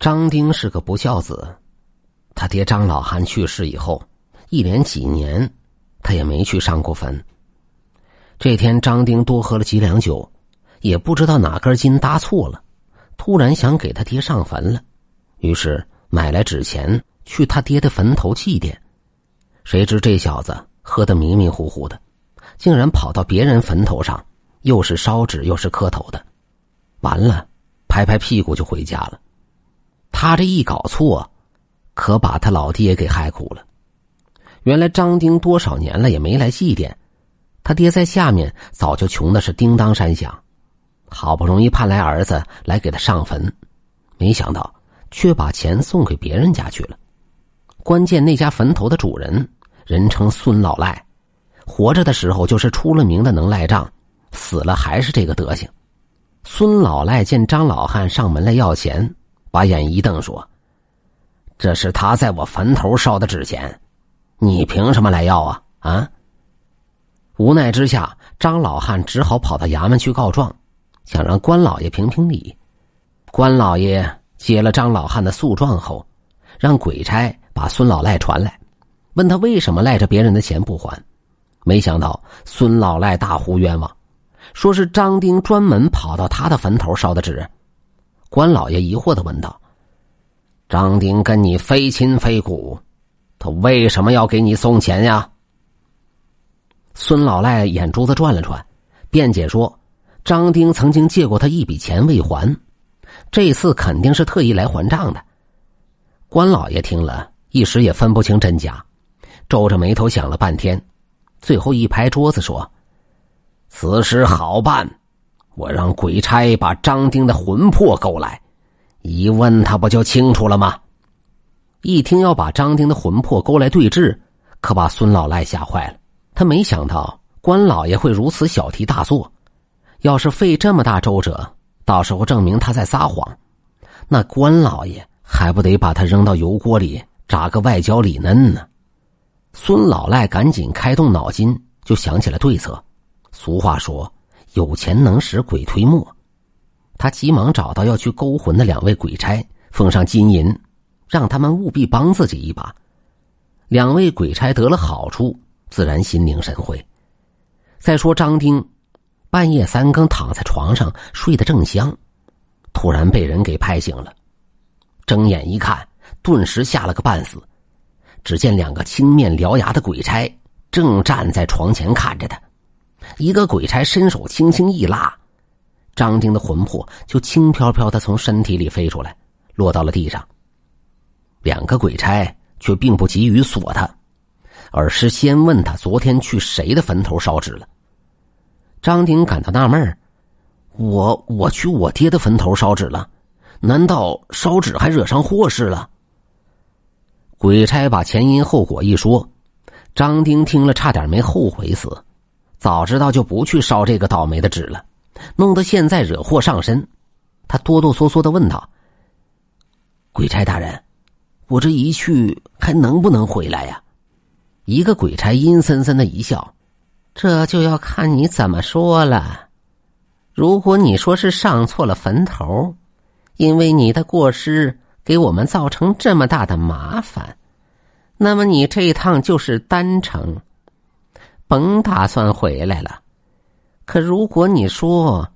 张丁是个不孝子，他爹张老汉去世以后，一连几年，他也没去上过坟。这天，张丁多喝了几两酒，也不知道哪根筋搭错了，突然想给他爹上坟了，于是买来纸钱去他爹的坟头祭奠。谁知这小子喝得迷迷糊糊的，竟然跑到别人坟头上，又是烧纸又是磕头的，完了，拍拍屁股就回家了。他这一搞错，可把他老爹给害苦了。原来张丁多少年了也没来祭奠，他爹在下面早就穷的是叮当山响，好不容易盼来儿子来给他上坟，没想到却把钱送给别人家去了。关键那家坟头的主人人称孙老赖，活着的时候就是出了名的能赖账，死了还是这个德行。孙老赖见张老汉上门来要钱。把眼一瞪，说：“这是他在我坟头烧的纸钱，你凭什么来要啊？”啊！无奈之下，张老汉只好跑到衙门去告状，想让关老爷评评理。关老爷接了张老汉的诉状后，让鬼差把孙老赖传来，问他为什么赖着别人的钱不还。没想到孙老赖大呼冤枉，说是张丁专门跑到他的坟头烧的纸。关老爷疑惑的问道：“张丁跟你非亲非故，他为什么要给你送钱呀？”孙老赖眼珠子转了转，辩解说：“张丁曾经借过他一笔钱未还，这次肯定是特意来还账的。”关老爷听了一时也分不清真假，皱着眉头想了半天，最后一拍桌子说：“此事好办。”我让鬼差把张丁的魂魄勾来，一问他不就清楚了吗？一听要把张丁的魂魄勾来对质，可把孙老赖吓坏了。他没想到关老爷会如此小题大做，要是费这么大周折，到时候证明他在撒谎，那关老爷还不得把他扔到油锅里炸个外焦里嫩呢？孙老赖赶紧开动脑筋，就想起了对策。俗话说。有钱能使鬼推磨，他急忙找到要去勾魂的两位鬼差，奉上金银，让他们务必帮自己一把。两位鬼差得了好处，自然心领神会。再说张丁，半夜三更躺在床上睡得正香，突然被人给拍醒了，睁眼一看，顿时吓了个半死。只见两个青面獠牙的鬼差正站在床前看着他。一个鬼差伸手轻轻一拉，张丁的魂魄就轻飘飘的从身体里飞出来，落到了地上。两个鬼差却并不急于锁他，而是先问他昨天去谁的坟头烧纸了。张丁感到纳闷我我去我爹的坟头烧纸了，难道烧纸还惹上祸事了？”鬼差把前因后果一说，张丁听了差点没后悔死。早知道就不去烧这个倒霉的纸了，弄得现在惹祸上身。他哆哆嗦嗦的问道：“鬼差大人，我这一去还能不能回来呀？”一个鬼差阴森森的一笑：“这就要看你怎么说了。如果你说是上错了坟头，因为你的过失给我们造成这么大的麻烦，那么你这一趟就是单程。”甭打算回来了。可如果你说，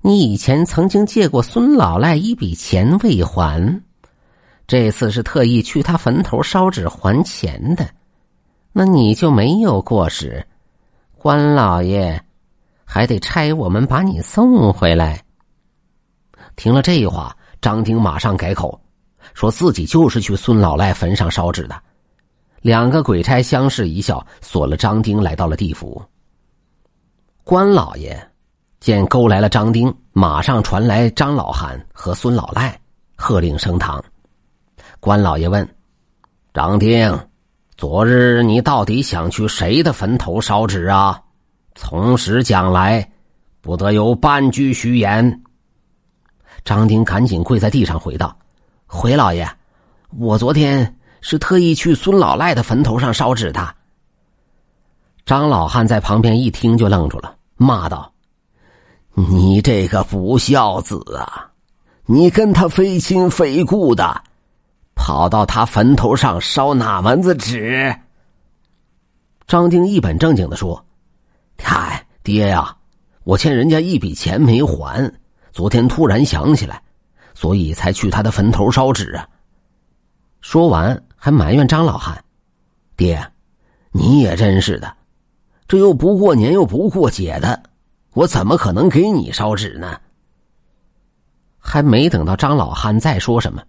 你以前曾经借过孙老赖一笔钱未还，这次是特意去他坟头烧纸还钱的，那你就没有过失。关老爷还得差我们把你送回来。听了这话，张丁马上改口，说自己就是去孙老赖坟上烧纸的。两个鬼差相视一笑，锁了张丁，来到了地府。关老爷见勾来了张丁，马上传来张老汉和孙老赖，喝令升堂。关老爷问：“张丁，昨日你到底想去谁的坟头烧纸啊？从实讲来，不得有半句虚言。”张丁赶紧跪在地上回道：“回老爷，我昨天。”是特意去孙老赖的坟头上烧纸的。张老汉在旁边一听就愣住了，骂道：“你这个不孝子啊！你跟他非亲非故的，跑到他坟头上烧哪门子纸？张丁一本正经的说：“嗨，爹呀，我欠人家一笔钱没还，昨天突然想起来，所以才去他的坟头烧纸啊。”说完还埋怨张老汉：“爹，你也真是的，这又不过年又不过节的，我怎么可能给你烧纸呢？”还没等到张老汉再说什么，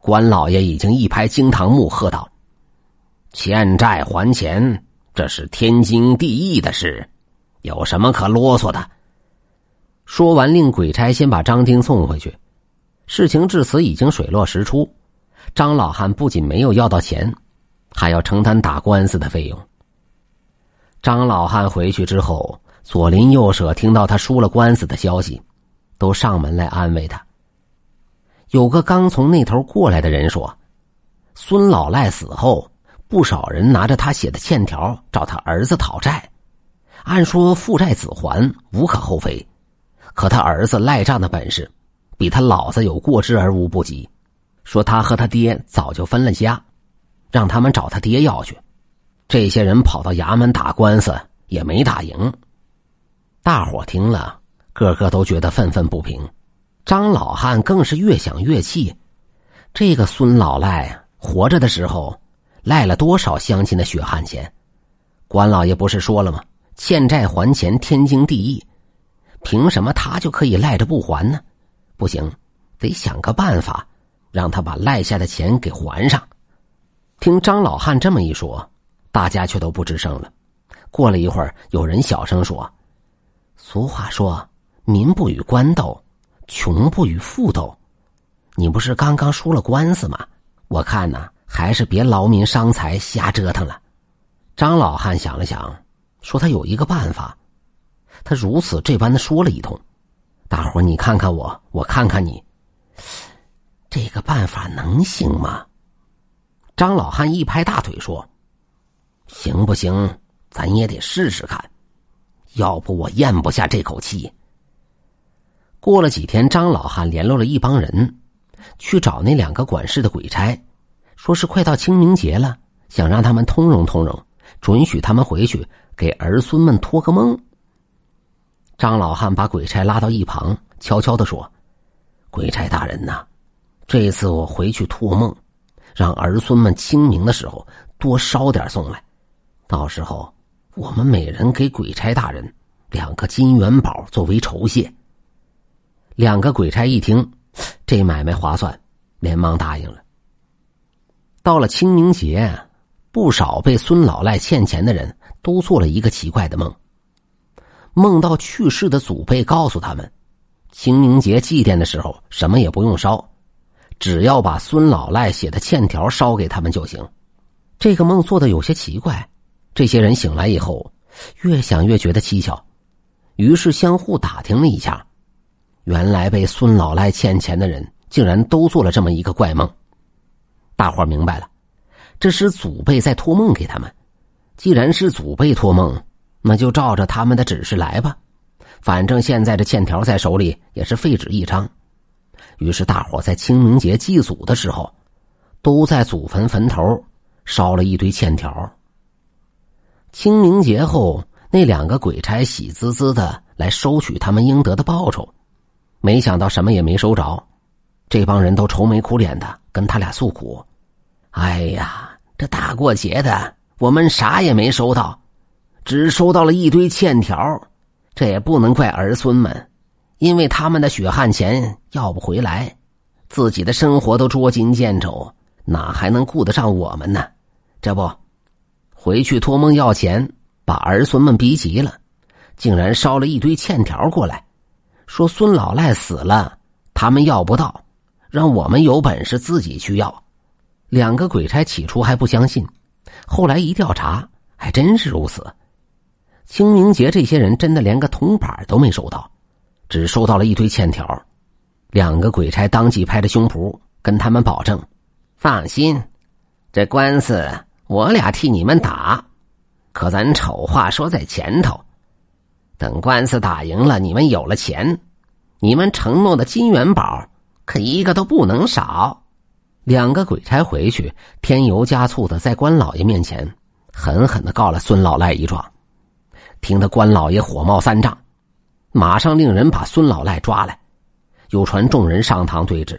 关老爷已经一拍惊堂木，喝道：“欠债还钱！”这是天经地义的事，有什么可啰嗦的？说完，令鬼差先把张丁送回去。事情至此已经水落石出。张老汉不仅没有要到钱，还要承担打官司的费用。张老汉回去之后，左邻右舍听到他输了官司的消息，都上门来安慰他。有个刚从那头过来的人说：“孙老赖死后。”不少人拿着他写的欠条找他儿子讨债，按说父债子还无可厚非，可他儿子赖账的本事，比他老子有过之而无不及。说他和他爹早就分了家，让他们找他爹要去。这些人跑到衙门打官司也没打赢。大伙听了，个个都觉得愤愤不平。张老汉更是越想越气，这个孙老赖活着的时候。赖了多少乡亲的血汗钱？关老爷不是说了吗？欠债还钱，天经地义。凭什么他就可以赖着不还呢？不行，得想个办法，让他把赖下的钱给还上。听张老汉这么一说，大家却都不吱声了。过了一会儿，有人小声说：“俗话说，民不与官斗，穷不与富斗。你不是刚刚输了官司吗？我看呢。”还是别劳民伤财，瞎折腾了。张老汉想了想，说：“他有一个办法。”他如此这般的说了一通。大伙你看看我，我看看你，这个办法能行吗？张老汉一拍大腿说：“行不行？咱也得试试看。要不我咽不下这口气。”过了几天，张老汉联络了一帮人，去找那两个管事的鬼差。说是快到清明节了，想让他们通融通融，准许他们回去给儿孙们托个梦。张老汉把鬼差拉到一旁，悄悄的说：“鬼差大人呐，这次我回去托梦，让儿孙们清明的时候多烧点送来，到时候我们每人给鬼差大人两个金元宝作为酬谢。”两个鬼差一听，这买卖划算，连忙答应了。到了清明节，不少被孙老赖欠钱的人都做了一个奇怪的梦。梦到去世的祖辈告诉他们，清明节祭奠的时候什么也不用烧，只要把孙老赖写的欠条烧给他们就行。这个梦做的有些奇怪，这些人醒来以后越想越觉得蹊跷，于是相互打听了一下，原来被孙老赖欠钱的人竟然都做了这么一个怪梦。大伙明白了，这是祖辈在托梦给他们。既然是祖辈托梦，那就照着他们的指示来吧。反正现在这欠条在手里也是废纸一张。于是大伙在清明节祭祖的时候，都在祖坟坟头烧了一堆欠条。清明节后，那两个鬼差喜滋滋的来收取他们应得的报酬，没想到什么也没收着。这帮人都愁眉苦脸的跟他俩诉苦：“哎呀，这大过节的，我们啥也没收到，只收到了一堆欠条。这也不能怪儿孙们，因为他们的血汗钱要不回来，自己的生活都捉襟见肘，哪还能顾得上我们呢？这不，回去托梦要钱，把儿孙们逼急了，竟然烧了一堆欠条过来，说孙老赖死了，他们要不到。”让我们有本事自己去要。两个鬼差起初还不相信，后来一调查，还真是如此。清明节这些人真的连个铜板都没收到，只收到了一堆欠条。两个鬼差当即拍着胸脯跟他们保证：“放心，这官司我俩替你们打。可咱丑话说在前头，等官司打赢了，你们有了钱，你们承诺的金元宝。”可一个都不能少。两个鬼差回去，添油加醋的在关老爷面前狠狠的告了孙老赖一状，听得关老爷火冒三丈，马上令人把孙老赖抓来，又传众人上堂对质。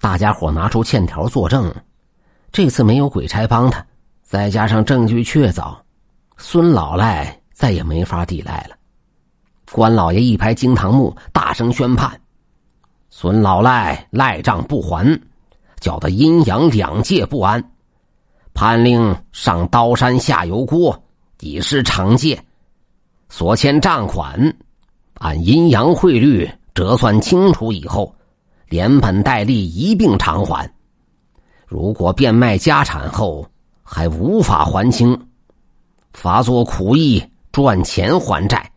大家伙拿出欠条作证，这次没有鬼差帮他，再加上证据确凿，孙老赖再也没法抵赖了。关老爷一拍惊堂木，大声宣判：“孙老赖赖账不还，搅得阴阳两界不安，判令上刀山下油锅，以示惩戒。所欠账款，按阴阳汇率折算清楚以后，连本带利一并偿还。如果变卖家产后还无法还清，罚做苦役赚钱还债。”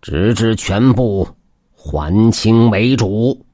直至全部还清为主。